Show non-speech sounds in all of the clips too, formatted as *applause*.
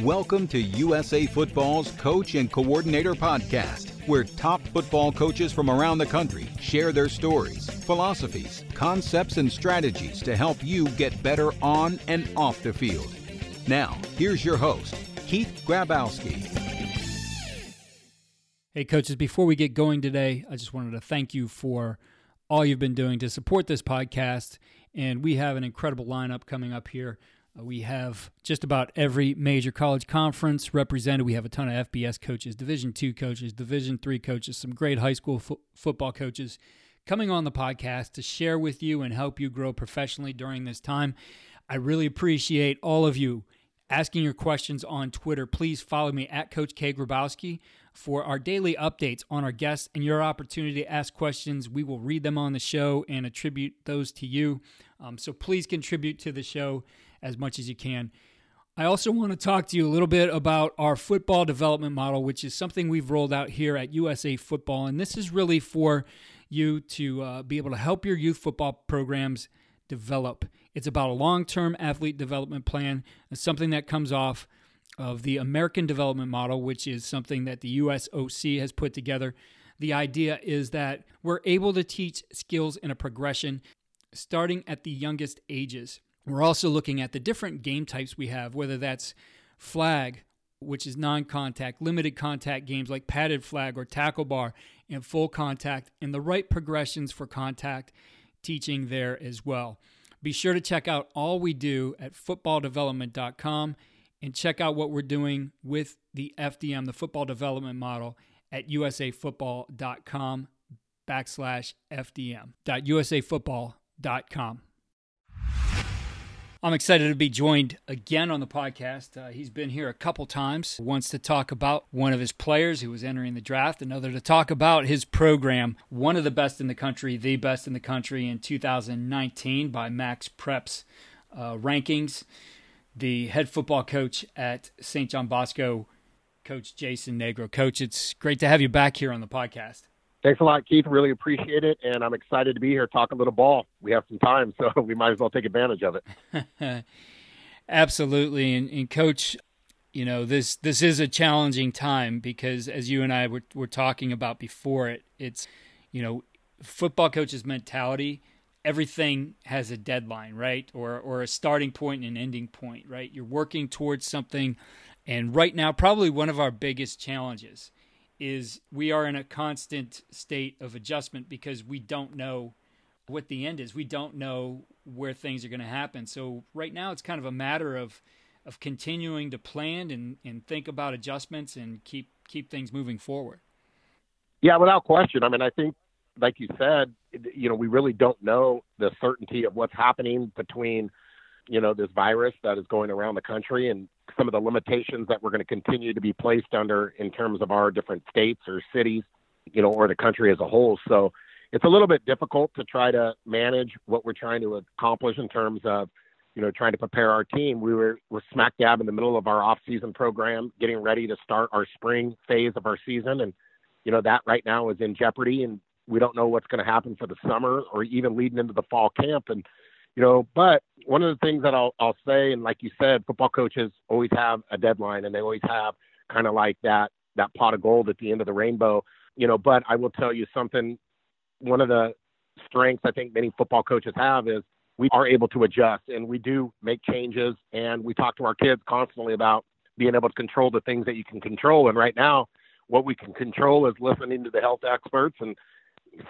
Welcome to USA Football's Coach and Coordinator Podcast, where top football coaches from around the country share their stories, philosophies, concepts, and strategies to help you get better on and off the field. Now, here's your host, Keith Grabowski. Hey, coaches, before we get going today, I just wanted to thank you for all you've been doing to support this podcast. And we have an incredible lineup coming up here. Uh, we have just about every major college conference represented. We have a ton of FBS coaches, Division two coaches, Division three coaches, some great high school fo- football coaches coming on the podcast to share with you and help you grow professionally during this time. I really appreciate all of you asking your questions on Twitter. Please follow me at Coach K. Grabowski for our daily updates on our guests and your opportunity to ask questions. We will read them on the show and attribute those to you. Um, so please contribute to the show as much as you can. I also want to talk to you a little bit about our football development model, which is something we've rolled out here at USA Football. And this is really for you to uh, be able to help your youth football programs develop. It's about a long term athlete development plan, it's something that comes off of the American Development Model, which is something that the USOC has put together. The idea is that we're able to teach skills in a progression starting at the youngest ages. We're also looking at the different game types we have, whether that's flag, which is non contact, limited contact games like padded flag or tackle bar, and full contact, and the right progressions for contact teaching there as well. Be sure to check out all we do at footballdevelopment.com and check out what we're doing with the FDM, the football development model, at usafootball.com backslash FDM. I'm excited to be joined again on the podcast. Uh, he's been here a couple times, once to talk about one of his players who was entering the draft, another to talk about his program, one of the best in the country, the best in the country in 2019 by MaxPreps uh, rankings the head football coach at St. John Bosco, Coach Jason Negro. Coach, it's great to have you back here on the podcast. Thanks a lot, Keith. Really appreciate it. And I'm excited to be here, talk a little ball. We have some time, so *laughs* we might as well take advantage of it. *laughs* Absolutely. And, and, Coach, you know, this this is a challenging time because as you and I were, were talking about before it, it's, you know, football coaches' mentality – everything has a deadline, right? Or or a starting point and an ending point, right? You're working towards something and right now probably one of our biggest challenges is we are in a constant state of adjustment because we don't know what the end is. We don't know where things are going to happen. So right now it's kind of a matter of of continuing to plan and, and think about adjustments and keep keep things moving forward. Yeah, without question. I mean, I think like you said, you know, we really don't know the certainty of what's happening between, you know, this virus that is going around the country and some of the limitations that we're going to continue to be placed under in terms of our different states or cities, you know, or the country as a whole. So it's a little bit difficult to try to manage what we're trying to accomplish in terms of, you know, trying to prepare our team. We were we're smack dab in the middle of our off-season program, getting ready to start our spring phase of our season, and you know that right now is in jeopardy. And we don't know what's going to happen for the summer or even leading into the fall camp. And, you know, but one of the things that I'll, I'll say, and like you said, football coaches always have a deadline and they always have kind of like that, that pot of gold at the end of the rainbow, you know, but I will tell you something. One of the strengths I think many football coaches have is we are able to adjust and we do make changes and we talk to our kids constantly about being able to control the things that you can control. And right now, what we can control is listening to the health experts and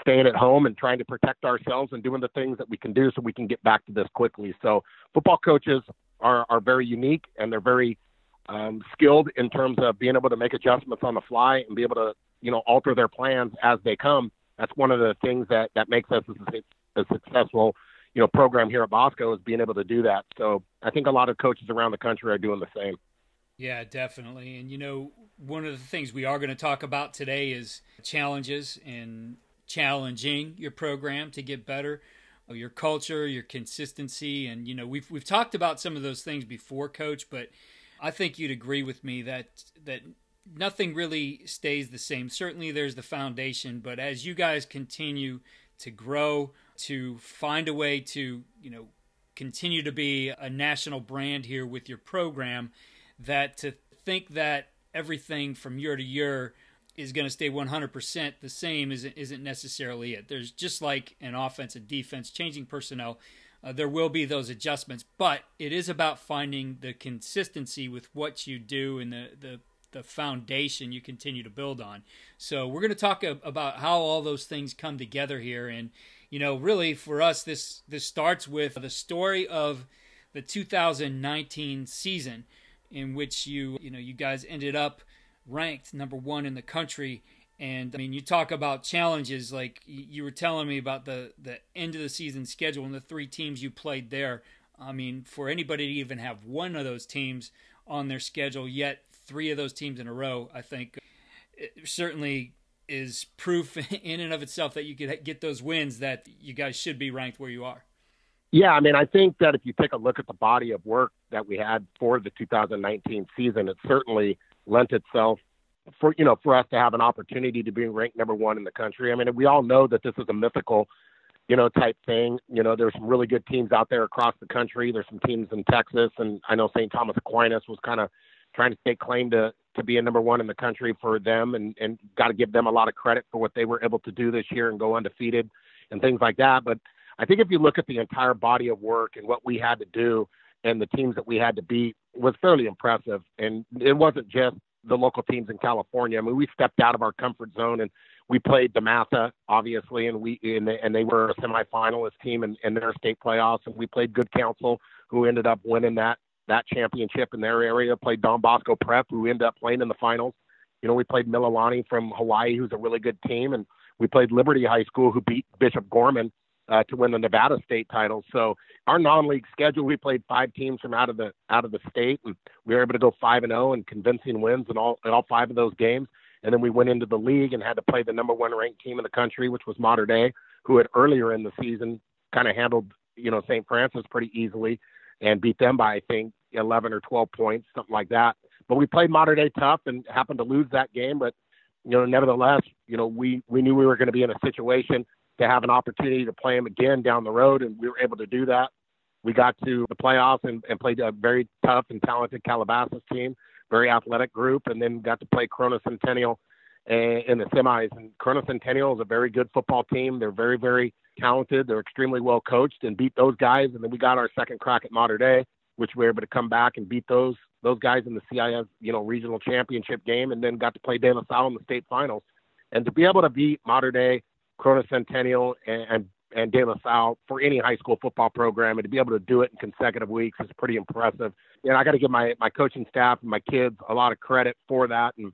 staying at home and trying to protect ourselves and doing the things that we can do so we can get back to this quickly. So football coaches are, are very unique and they're very um, skilled in terms of being able to make adjustments on the fly and be able to, you know, alter their plans as they come. That's one of the things that, that makes us a, a successful, you know, program here at Bosco is being able to do that. So I think a lot of coaches around the country are doing the same. Yeah, definitely. And you know, one of the things we are going to talk about today is challenges and challenging your program to get better, uh, your culture, your consistency, and you know we've we've talked about some of those things before, Coach. But I think you'd agree with me that that nothing really stays the same. Certainly, there's the foundation, but as you guys continue to grow, to find a way to you know continue to be a national brand here with your program that to think that everything from year to year is going to stay 100% the same isn't, isn't necessarily it. There's just like an offense and defense, changing personnel. Uh, there will be those adjustments, but it is about finding the consistency with what you do and the, the, the foundation you continue to build on. So we're going to talk about how all those things come together here. And, you know, really for us, this, this starts with the story of the 2019 season in which you, you know, you guys ended up ranked number one in the country. And I mean, you talk about challenges like you were telling me about the the end of the season schedule and the three teams you played there. I mean, for anybody to even have one of those teams on their schedule, yet three of those teams in a row, I think uh, certainly is proof *laughs* in and of itself that you could get those wins that you guys should be ranked where you are. Yeah, I mean, I think that if you take a look at the body of work that we had for the 2019 season, it certainly lent itself for you know for us to have an opportunity to be ranked number one in the country. I mean, we all know that this is a mythical, you know, type thing. You know, there's some really good teams out there across the country. There's some teams in Texas, and I know St. Thomas Aquinas was kind of trying to take claim to to be a number one in the country for them, and and got to give them a lot of credit for what they were able to do this year and go undefeated and things like that. But I think if you look at the entire body of work and what we had to do and the teams that we had to beat was fairly impressive. And it wasn't just the local teams in California. I mean, we stepped out of our comfort zone and we played DeMatha, obviously, and we and they, and they were a semifinalist team in, in their state playoffs, and we played Good Counsel, who ended up winning that that championship in their area. Played Don Bosco Prep, who ended up playing in the finals. You know, we played Mililani from Hawaii, who's a really good team, and we played Liberty High School, who beat Bishop Gorman uh, to win the Nevada state title. So our non-league schedule, we played five teams from out of the out of the state, and we were able to go five and zero oh and convincing wins in all in all five of those games. And then we went into the league and had to play the number one ranked team in the country, which was Mater Dei, who had earlier in the season kind of handled you know St. Francis pretty easily and beat them by I think 11 or 12 points, something like that. But we played Mater Dei tough and happened to lose that game, but you know, nevertheless, you know, we we knew we were going to be in a situation to have an opportunity to play them again down the road, and we were able to do that. We got to the playoffs and, and played a very tough and talented Calabasas team, very athletic group, and then got to play Corona Centennial eh, in the semis. And Corona Centennial is a very good football team. They're very, very talented. They're extremely well coached and beat those guys. And then we got our second crack at Mater Dei, which we were able to come back and beat those those guys in the CIF, you know, regional championship game, and then got to play De La Salle in the state finals. And to be able to beat Mater Dei Corona Centennial and, and and De La Salle for any high school football program, and to be able to do it in consecutive weeks is pretty impressive. And I got to give my my coaching staff and my kids a lot of credit for that. And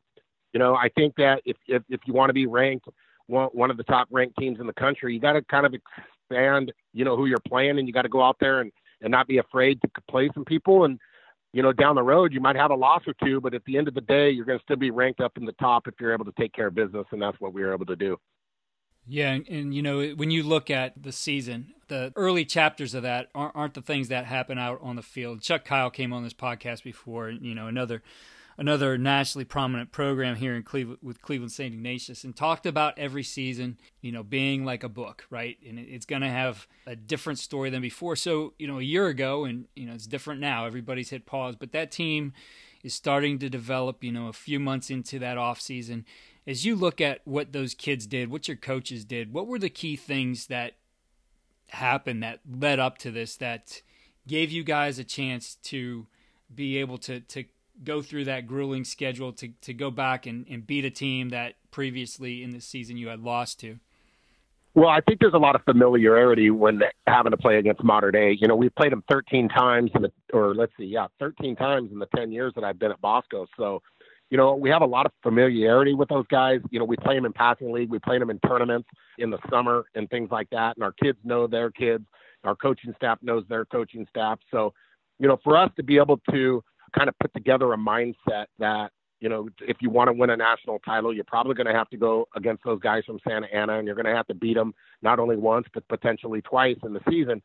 you know, I think that if if, if you want to be ranked one, one of the top ranked teams in the country, you got to kind of expand, you know, who you're playing, and you got to go out there and and not be afraid to play some people. And you know, down the road, you might have a loss or two, but at the end of the day, you're going to still be ranked up in the top if you're able to take care of business, and that's what we were able to do. Yeah, and, and, you know when you look at the season, the early chapters of that aren't, aren't, the things that happen out on the field. Chuck Kyle came on this podcast before, you know another another nationally prominent program here in Cleveland with Cleveland St. Ignatius, and talked about every season, you know, being like a book, right? And it's going to have a different story than before. So you know, a year ago, and you know, it's different now. Everybody's hit pause, but that team is starting to develop. You know, a few months into that off season as you look at what those kids did, what your coaches did, what were the key things that happened that led up to this that gave you guys a chance to be able to to go through that grueling schedule to to go back and, and beat a team that previously in the season you had lost to? Well, I think there's a lot of familiarity when having to play against Mater Dei. You know, we've played them 13 times in the, or let's see, yeah, 13 times in the 10 years that I've been at Bosco. So you know, we have a lot of familiarity with those guys. You know, we play them in passing league, we play them in tournaments in the summer and things like that. And our kids know their kids. Our coaching staff knows their coaching staff. So, you know, for us to be able to kind of put together a mindset that, you know, if you want to win a national title, you're probably going to have to go against those guys from Santa Ana, and you're going to have to beat them not only once but potentially twice in the season.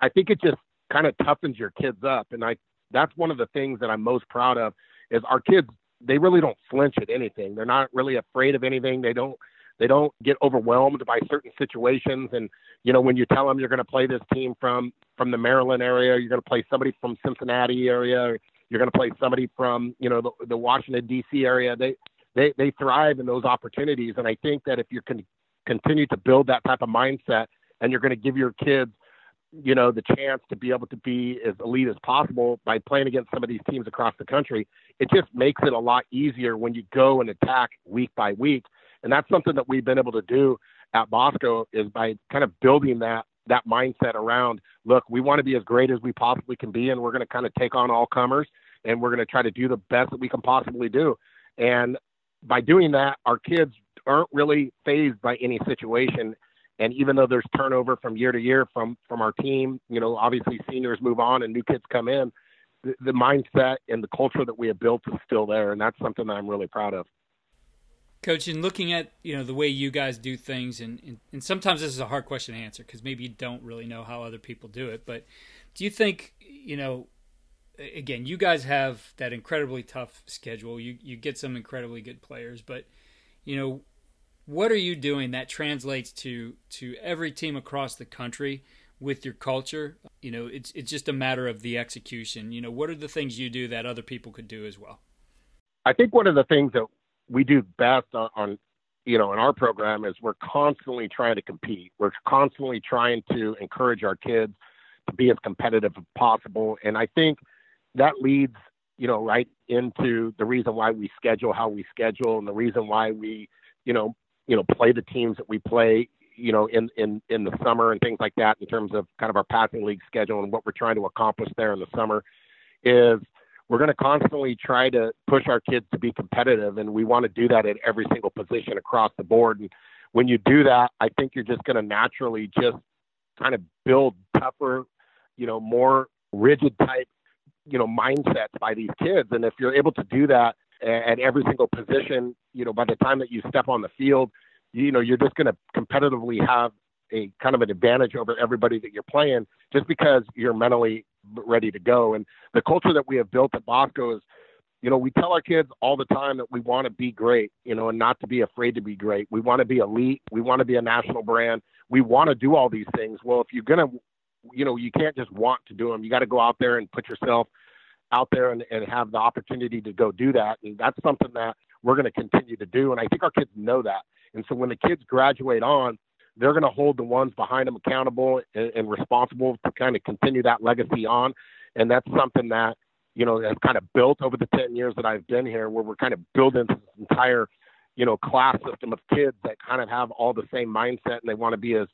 I think it just kind of toughens your kids up, and I that's one of the things that I'm most proud of is our kids they really don't flinch at anything. They're not really afraid of anything. They don't they don't get overwhelmed by certain situations. And you know, when you tell them you're going to play this team from from the Maryland area, you're going to play somebody from Cincinnati area, You're going to play somebody from you know the, the Washington D.C. area. They they they thrive in those opportunities, and I think that if you can continue to build that type of mindset, and you're going to give your kids you know the chance to be able to be as elite as possible by playing against some of these teams across the country it just makes it a lot easier when you go and attack week by week. And that's something that we've been able to do at bosco is by kind of building that that mindset around look we want to be as great as we possibly can be and we're going to kind of take on all comers and we're going to try to do the best that we can possibly do. And by doing that our kids aren't really phased by any situation and even though there's turnover from year to year from from our team, you know, obviously seniors move on and new kids come in. The, the mindset and the culture that we have built is still there, and that's something that I'm really proud of. Coach, in looking at you know the way you guys do things, and and, and sometimes this is a hard question to answer because maybe you don't really know how other people do it. But do you think you know? Again, you guys have that incredibly tough schedule. You you get some incredibly good players, but you know what are you doing that translates to to every team across the country with your culture? You know it's it's just a matter of the execution. You know what are the things you do that other people could do as well? I think one of the things that we do best on, on you know in our program is we're constantly trying to compete. We're constantly trying to encourage our kids to be as competitive as possible. And i think that leads you know right into the reason why we schedule how we schedule and the reason why we you know you know, play the teams that we play, you know, in, in, in the summer and things like that in terms of kind of our passing league schedule and what we're trying to accomplish there in the summer is we're going to constantly try to push our kids to be competitive and we want to do that at every single position across the board. And when you do that, I think you're just going to naturally just kind of build tougher, you know, more rigid type, you know, mindsets by these kids. And if you're able to do that at every single position, you know, by the time that you step on the field, you know, you're just going to competitively have a kind of an advantage over everybody that you're playing just because you're mentally ready to go. And the culture that we have built at Bosco is, you know, we tell our kids all the time that we want to be great, you know, and not to be afraid to be great. We want to be elite. We want to be a national brand. We want to do all these things. Well, if you're going to, you know, you can't just want to do them. You got to go out there and put yourself out there and, and have the opportunity to go do that. And that's something that we're going to continue to do. And I think our kids know that. And so when the kids graduate on, they're going to hold the ones behind them accountable and, and responsible to kind of continue that legacy on. And that's something that, you know, has kind of built over the 10 years that I've been here, where we're kind of building this entire, you know, class system of kids that kind of have all the same mindset and they want to be as,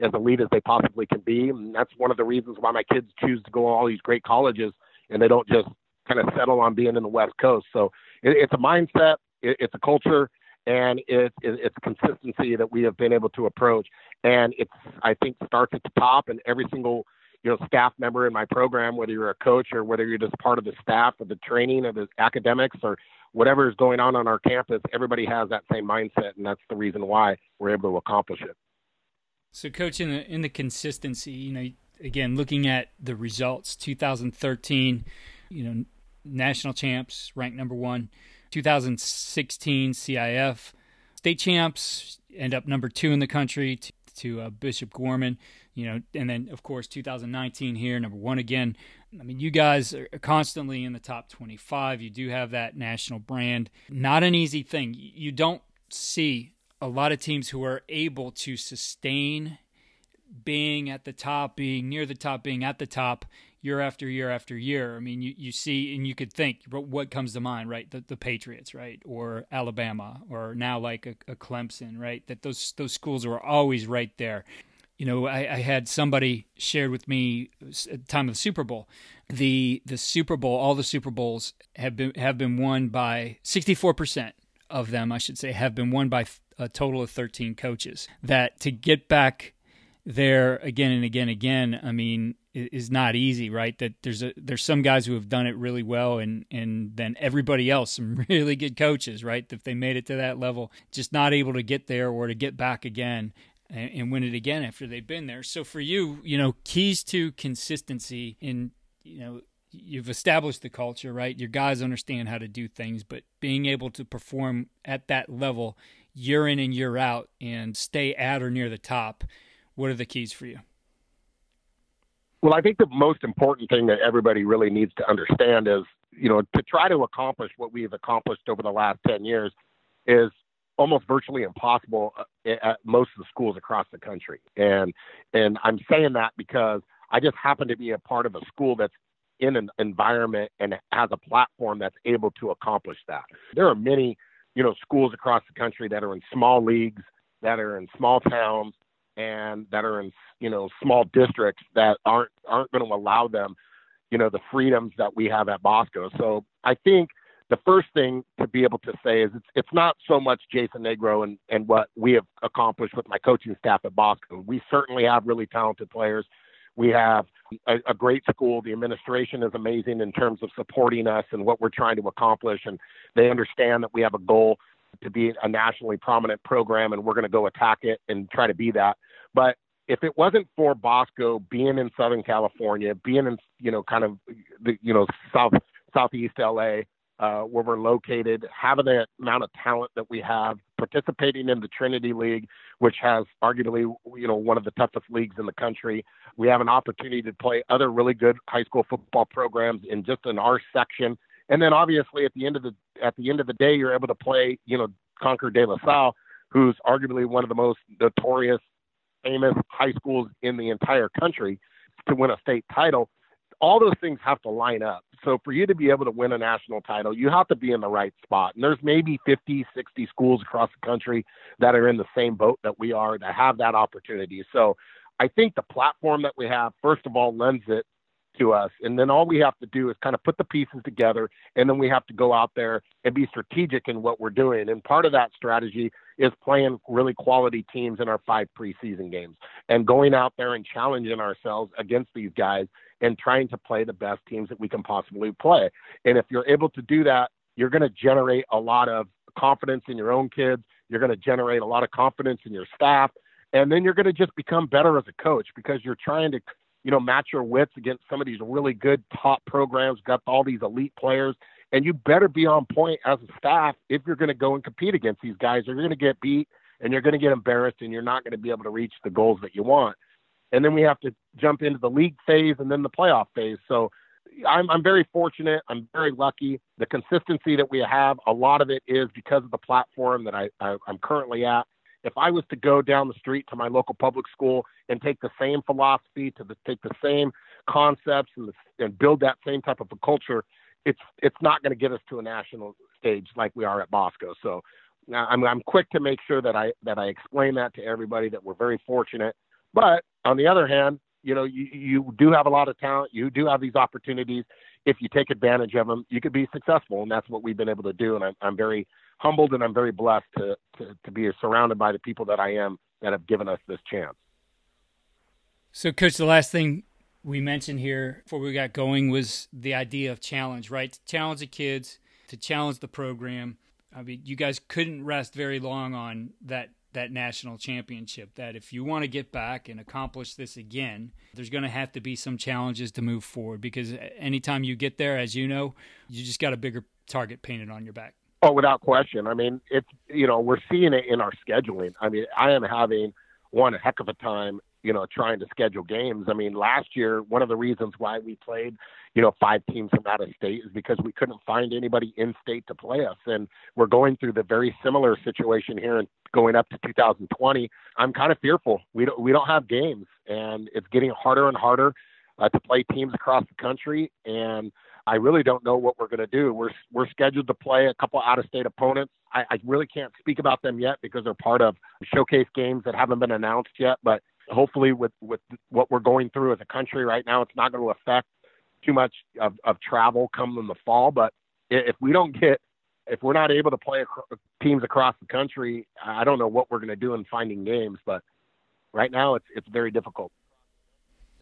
as elite as they possibly can be. And that's one of the reasons why my kids choose to go to all these great colleges and they don't just kind of settle on being in the West Coast. So it, it's a mindset, it, it's a culture, and it, it, it's consistency that we have been able to approach. And it's I think starts at the top, and every single you know staff member in my program, whether you're a coach or whether you're just part of the staff or the training or the academics or whatever is going on on our campus, everybody has that same mindset, and that's the reason why we're able to accomplish it. So, coach, in the in the consistency, you know, again, looking at the results, 2013, you know, national champs, ranked number one. 2016 CIF state champs end up number two in the country to, to uh, Bishop Gorman, you know, and then of course 2019 here number one again. I mean, you guys are constantly in the top 25. You do have that national brand. Not an easy thing. You don't see a lot of teams who are able to sustain being at the top, being near the top, being at the top year after year after year. I mean, you, you see, and you could think what comes to mind, right? The, the Patriots, right? Or Alabama, or now like a, a Clemson, right? That those, those schools are always right there. You know, I, I had somebody shared with me at the time of the Super Bowl. The the Super Bowl, all the Super Bowls have been have been won by sixty four percent of them, I should say, have been won by a total of thirteen coaches. That to get back there again and again and again i mean is not easy right? That there's a there's some guys who have done it really well and and then everybody else some *laughs* really good coaches right? If they made it to that level just not able to get there or to get back again and, and win it again after they've been there. So for you you know keys to consistency in you know you've established the culture right? Your guys understand how to do things but being able to perform at that level year in and year out and stay at or near the top what are the keys for you? Well, I think the most important thing that everybody really needs to understand is you know, to try to accomplish what we have accomplished over the last 10 years is almost virtually impossible uh, at most of the schools across the country. And and I'm saying that because I just happen to be a part of a school that's in an environment and has a platform that's able to accomplish that. There are many, you know, schools across the country that are in small leagues, that are in small towns, and that are in, you know, small districts that aren't aren't going to allow them, you know, the freedoms that we have at Bosco. So I think the first thing to be able to say is it's it's not so much Jason Negro and and what we have accomplished with my coaching staff at Bosco. We certainly have really talented players. We have a, a, great school. The administration is amazing in terms of supporting us and what we're trying to accomplish, and they understand that we have a goal to be a nationally prominent program, and we're going to go attack it and try to be that. But if it wasn't for Bosco being in Southern California, being in you know kind of the you know south southeast LA, uh, where we're located, having the amount of talent that we have, participating in the Trinity League, which has arguably you know one of the toughest leagues in the country. We have an opportunity to play other really good high school football programs in just in our section, and then obviously at the end of the at the end of the day, you're able to play you know Concord de La Salle, who's arguably one of the most notorious, famous high schools in the entire country, to win a state title all those things have to line up. So for you to be able to win a national title, you have to be in the right spot. And there's maybe 50, 60 schools across the country that are in the same boat that we are that have that opportunity. So I think the platform that we have, first of all, lends it to us. And then all we have to do is kind of put the pieces together. And then we have to go out there and be strategic in what we're doing. And part of that strategy is playing really quality teams in our five preseason games and going out there and challenging ourselves against these guys and trying to play the best teams that we can possibly play. And if you're able to do that, you're going to generate a lot of confidence in your own kids. You're going to generate a lot of confidence in your staff. And then you're going to just become better as a coach because you're trying to, you know, match your wits against some of these really good top programs, got all these elite players. And you better be on point as a staff if you're going to go and compete against these guys. Or you're going to get beat and you're going to get embarrassed and you're not going to be able to reach the goals that you want and then we have to jump into the league phase and then the playoff phase. So I'm, I'm very fortunate. I'm very lucky. The consistency that we have, a lot of it is because of the platform that I, I, I'm currently at. If I was to go down the street to my local public school and take the same philosophy, to the, take the same concepts and, the, and build that same type of a culture, it's it's not going to get us to a national stage like we are at Bosco. So I'm I'm quick to make sure that I that I explain that to everybody that we're very fortunate but on the other hand, you know, you, you do have a lot of talent. You do have these opportunities. If you take advantage of them, you could be successful, and that's what we've been able to do. And I'm, I'm very humbled and I'm very blessed to, to, to be surrounded by the people that I am that have given us this chance. So, Coach, the last thing we mentioned here before we got going was the idea of challenge, right? To challenge the kids, to challenge the program. I mean, you guys couldn't rest very long on that that national championship. That if you want to get back and accomplish this again, there's going to have to be some challenges to move forward because anytime you get there, as you know, you just got a bigger target painted on your back. Oh, without question. I mean, it's, you know, we're seeing it in our scheduling. I mean, I am having one heck of a time you know, trying to schedule games. I mean, last year, one of the reasons why we played, you know, five teams from out of state is because we couldn't find anybody in state to play us. And we're going through the very similar situation here and going up to 2020. I'm kind of fearful. We don't, we don't have games and it's getting harder and harder uh, to play teams across the country. And I really don't know what we're going to do. We're, we're scheduled to play a couple out of state opponents. I, I really can't speak about them yet because they're part of showcase games that haven't been announced yet, but hopefully with with what we're going through as a country right now, it's not going to affect too much of, of travel come in the fall. But if we don't get if we're not able to play teams across the country, I don't know what we're going to do in finding games. But right now, it's it's very difficult.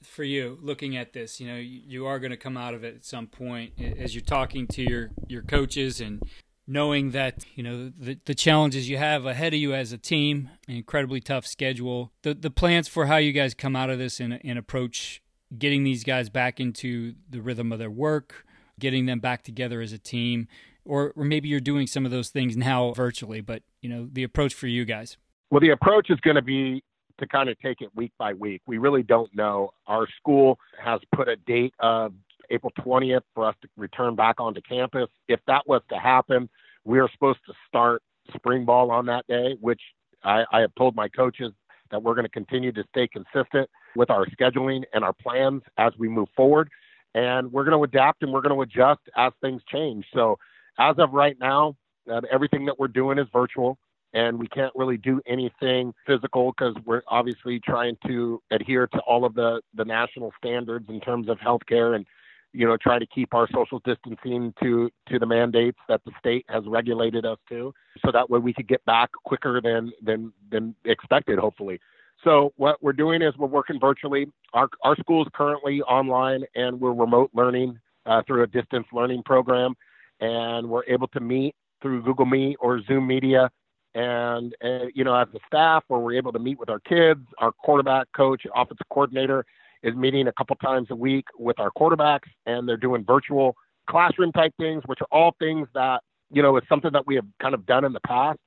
For you, looking at this, you know, you are going to come out of it at some point as you're talking to your your coaches and knowing that you know the, the challenges you have ahead of you as a team, an incredibly tough schedule, the the plans for how you guys come out of this and, and approach getting these guys back into the rhythm of their work, getting them back together as a team, or or maybe you're doing some of those things now virtually, but you know the approach for you guys. Well, the approach is going to be to kind of take it week by week. We really don't know. Our school has put a date of April 20th, for us to return back onto campus. If that was to happen, we are supposed to start spring ball on that day, which I, I have told my coaches that we're going to continue to stay consistent with our scheduling and our plans as we move forward. And we're going to adapt and we're going to adjust as things change. So, as of right now, uh, everything that we're doing is virtual and we can't really do anything physical because we're obviously trying to adhere to all of the, the national standards in terms of healthcare and you know try to keep our social distancing to to the mandates that the state has regulated us to so that way we could get back quicker than than than expected hopefully. So what we're doing is we're working virtually. Our our school is currently online and we're remote learning uh, through a distance learning program and we're able to meet through google meet or zoom media and, uh, you know, as a staff, where we're able to meet with our kids, our quarterback coach, offensive coordinator is meeting a couple times a week with our quarterbacks, and they're doing virtual classroom type things, which are all things that, you know, is something that we have kind of done in the past.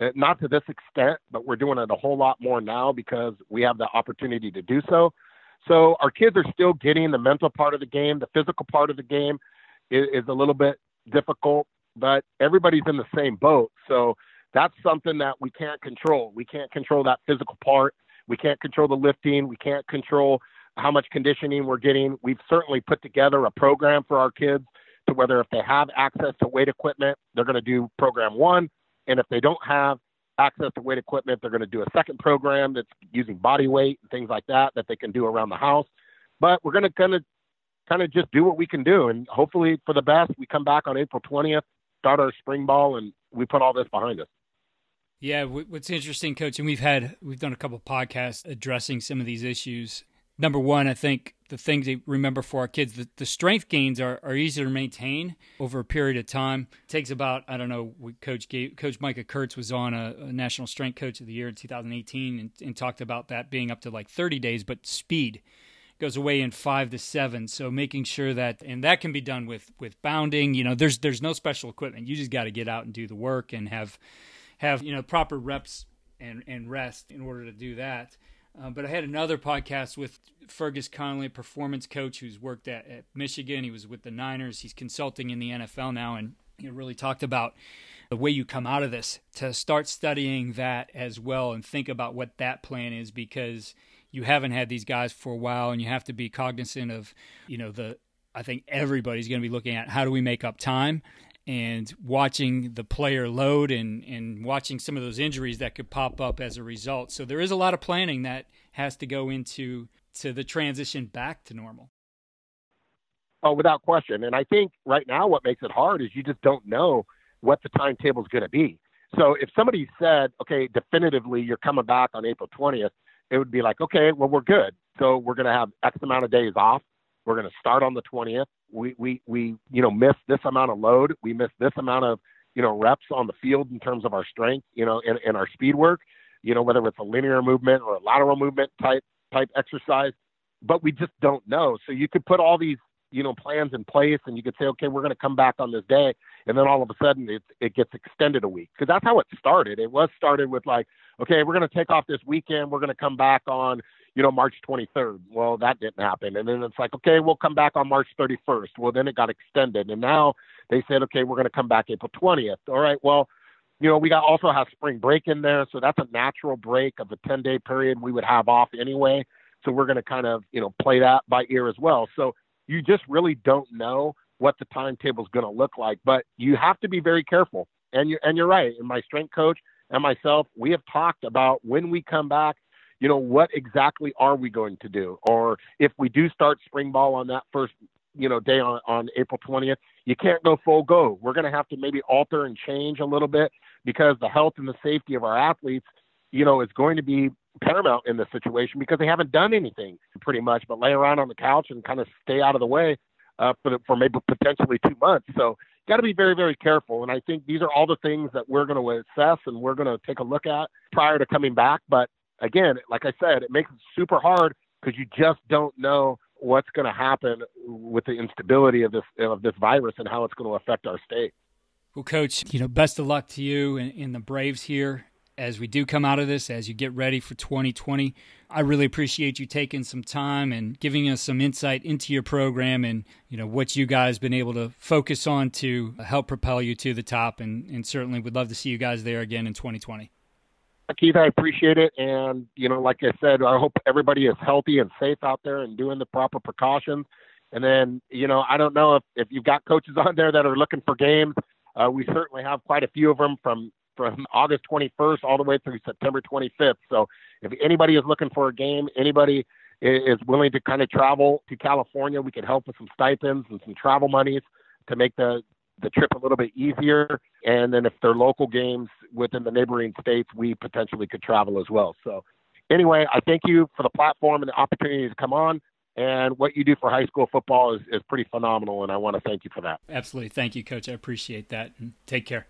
Uh, not to this extent, but we're doing it a whole lot more now because we have the opportunity to do so. So our kids are still getting the mental part of the game. The physical part of the game is, is a little bit difficult, but everybody's in the same boat. So that's something that we can't control. We can't control that physical part. We can't control the lifting. We can't control how much conditioning we're getting. We've certainly put together a program for our kids to whether if they have access to weight equipment, they're going to do program one. And if they don't have access to weight equipment, they're going to do a second program that's using body weight and things like that that they can do around the house. But we're going to kind of kind of just do what we can do. And hopefully for the best, we come back on April 20th, start our spring ball, and we put all this behind us. Yeah, what's interesting, Coach, and we've had we've done a couple podcasts addressing some of these issues. Number one, I think the things to remember for our kids, the, the strength gains are, are easier to maintain over a period of time. It takes about I don't know. Coach gave, Coach Micah Kurtz was on a, a, National Strength Coach of the Year in 2018 and, and talked about that being up to like 30 days, but speed goes away in five to seven. So making sure that, and that can be done with with bounding. You know, there's there's no special equipment. You just got to get out and do the work and have have you know proper reps and and rest in order to do that. Uh, but I had another podcast with Fergus Connolly, performance coach who's worked at, at Michigan. He was with the Niners. He's consulting in the NFL now, and he really talked about the way you come out of this to start studying that as well and think about what that plan is because you haven't had these guys for a while and you have to be cognizant of you know the I think everybody's going to be looking at how do we make up time and watching the player load and, and watching some of those injuries that could pop up as a result. So there is a lot of planning that has to go into to the transition back to normal. Oh, without question. And I think right now what makes it hard is you just don't know what the timetable is going to be. So if somebody said, okay, definitively you're coming back on April 20th, it would be like, okay, well, we're good. So we're going to have X amount of days off. We're going to start on the 20th. We, we, we, you know, miss this amount of load. We miss this amount of, you know, reps on the field in terms of our strength, you know, and, and our speed work, you know, whether it's a linear movement or a lateral movement type, type exercise, but we just don't know. So you could put all these, you know, plans in place and you could say, okay, we're going to come back on this day. And then all of a sudden it, it gets extended a week. Cause that's how it started. It was started with like, okay, we're going to take off this weekend. We're going to come back on, you know, March 23rd. Well, that didn't happen. And then it's like, okay, we'll come back on March 31st. Well, then it got extended. And now they said, okay, we're going to come back April 20th. All right, well, you know, we got also have spring break in there. So that's a natural break of a 10 day period we would have off anyway. So we're going to kind of, you know, play that by ear as well. So you just really don't know what the timetable is going to look like, but you have to be very careful. And you and you're right. And my strength coach and myself, we have talked about when we come back, you know, what exactly are we going to do? Or if we do start spring ball on that first, you know, day on, on April 20th, you can't go full go. We're going to have to maybe alter and change a little bit because the health and the safety of our athletes, you know, is going to be paramount in this situation because they haven't done anything pretty much but lay around on the couch and kind of stay out of the way uh, for, the, for maybe potentially two months. So got to be very, very careful. And I think these are all the things that we're going to assess and we're going to take a look at prior to coming back. But again, like I said, it makes it super hard because you just don't know what's going to happen with the instability of this of this virus and how it's going to affect our state. Well, coach, you know, best of luck to you and, and the Braves here as we do come out of this, as you get ready for 2020. I really appreciate you taking some time and giving us some insight into your program and you know what you guys been able to focus on to help propel you to the top. And, and certainly would love to see you guys there again in 2020. Keith, I appreciate it. And, you know, like I said, I hope everybody is healthy and safe out there and doing the proper precautions. And then, you know, I don't know if, if you've got coaches *laughs* on there that are looking for games. Uh, we certainly have quite a few of them from from August 21st all the way through September 25th. So if anybody is looking for a game, anybody is willing to kind of travel to California, we can help with some stipends and some travel monies to make the the trip a little bit easier. And then if they're local games within the neighboring states, we potentially could travel as well. So anyway, I thank you for the platform and the opportunity to come on. And what you do for high school football is, is pretty phenomenal, and I want to thank you for that. Absolutely. Thank you, Coach. I appreciate that. And take care.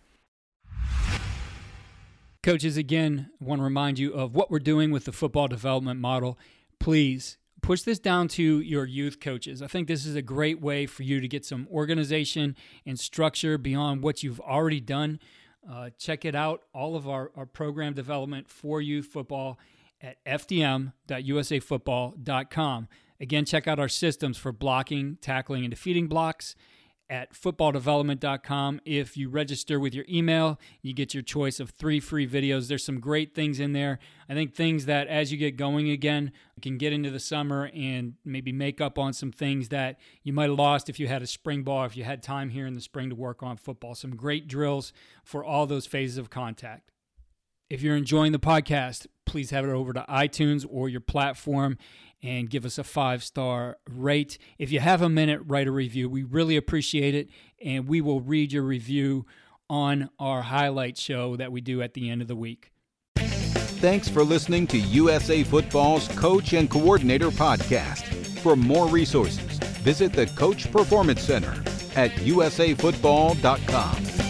Coaches, again, I want to remind you of what we're doing with the football development model. Please push this down to your youth coaches. I think this is a great way for you to get some organization and structure beyond what you've already done. Uh, check it out, all of our, our program development for youth football at fdm.usafootball.com. Again, check out our systems for blocking, tackling, and defeating blocks at footballdevelopment.com. If you register with your email, you get your choice of three free videos. There's some great things in there. I think things that as you get going again, can get into the summer and maybe make up on some things that you might have lost if you had a spring ball, if you had time here in the spring to work on football. Some great drills for all those phases of contact. If you're enjoying the podcast, please have it over to iTunes or your platform and give us a five star rate. If you have a minute, write a review. We really appreciate it, and we will read your review on our highlight show that we do at the end of the week. Thanks for listening to USA Football's Coach and Coordinator Podcast. For more resources, visit the Coach Performance Center at usafootball.com.